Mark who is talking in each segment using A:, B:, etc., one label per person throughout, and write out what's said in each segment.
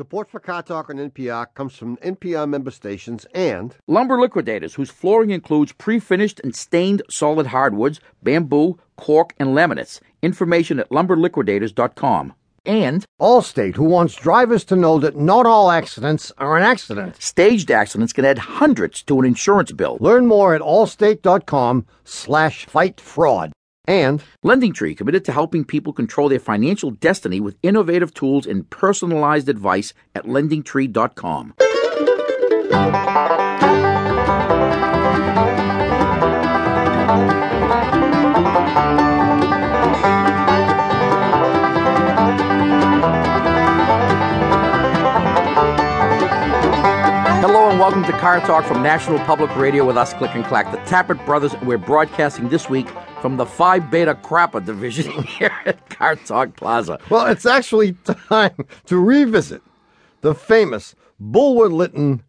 A: Support for Car Talk on NPR comes from NPR member stations and
B: Lumber Liquidators, whose flooring includes pre finished and stained solid hardwoods, bamboo, cork, and laminates. Information at lumberliquidators.com. And
A: Allstate, who wants drivers to know that not all accidents are an accident.
B: staged accidents can add hundreds to an insurance bill.
A: Learn more at allstate.com slash fight fraud. And
B: Lending Tree, committed to helping people control their financial destiny with innovative tools and personalized advice at lendingtree.com. welcome to Car Talk from National Public Radio with us, Click and Clack, the Tappet Brothers. We're broadcasting this week from the Phi Beta Krappa division here at Car Talk Plaza.
A: well, it's actually time to revisit the famous Bulwer Lytton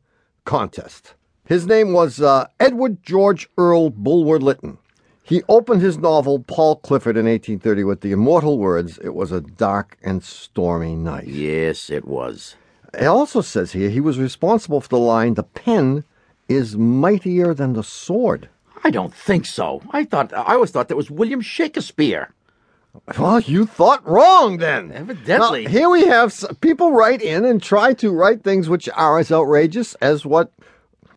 A: contest. His name was uh, Edward George Earl Bulwer Lytton. He opened his novel Paul Clifford in 1830 with the immortal words, "It was a dark and stormy night."
B: Yes, it was.
A: It also says here he was responsible for the line, "The pen is mightier than the sword."
B: I don't think so. I thought I always thought that was William Shakespeare.
A: Well, you thought wrong then.
B: Evidently.
A: Now, here we have people write in and try to write things which are as outrageous as what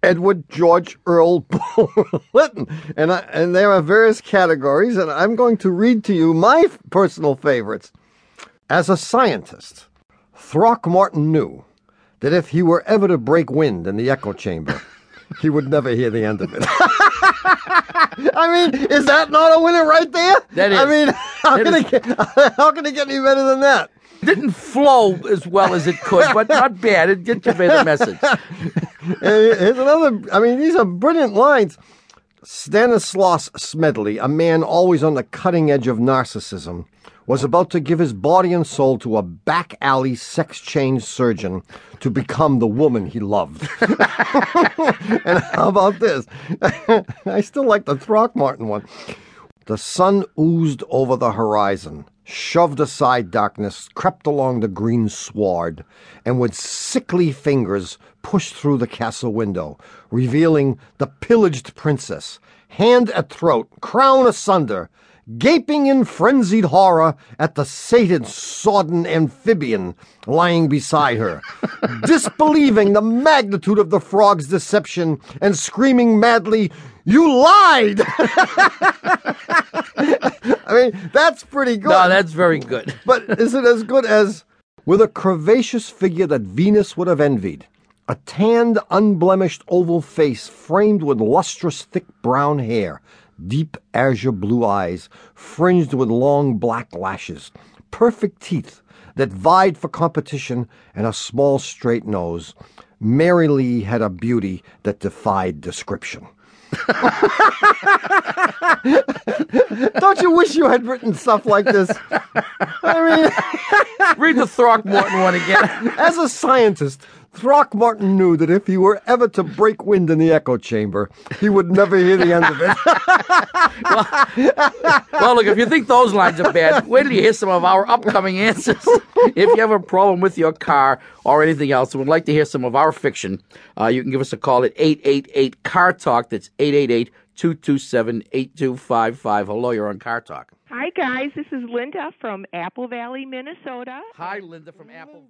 A: Edward George Earl Lytton. And, I, and there are various categories, and I'm going to read to you my personal favorites. As a scientist, Throckmorton knew that if he were ever to break wind in the echo chamber, he would never hear the end of it. I mean, is that not a winner right there?
B: That
A: I mean, how can,
B: is.
A: it get, how can it get any better than that?
B: It Didn't flow as well as it could, but not bad. It did convey the message.
A: Here's another. I mean, these are brilliant lines. Stanislaus Smedley, a man always on the cutting edge of narcissism, was about to give his body and soul to a back alley sex change surgeon to become the woman he loved. and how about this? I still like the Throckmorton one. The sun oozed over the horizon, shoved aside darkness, crept along the green sward, and with sickly fingers pushed through the castle window, revealing the pillaged princess, hand at throat, crown asunder, gaping in frenzied horror at the sated, sodden amphibian lying beside her, disbelieving the magnitude of the frog's deception and screaming madly, You lied! I mean, that's pretty good.
B: No, that's very good.
A: But is it as good as with a curvaceous figure that Venus would have envied? A tanned, unblemished oval face framed with lustrous, thick brown hair, deep azure blue eyes, fringed with long black lashes, perfect teeth that vied for competition, and a small straight nose. Mary Lee had a beauty that defied description. Wish you had written stuff like this? I mean,
B: Read the Throckmorton one again.
A: as a scientist, Throckmorton knew that if he were ever to break wind in the echo chamber, he would never hear the end of it.
B: Well, look, if you think those lines are bad, wait till you hear some of our upcoming answers. If you have a problem with your car or anything else and would like to hear some of our fiction, uh, you can give us a call at 888 Car Talk. That's 888 227 8255. Hello, you're on Car Talk.
C: Hi, guys. This is Linda from Apple Valley, Minnesota.
B: Hi, Linda from Apple.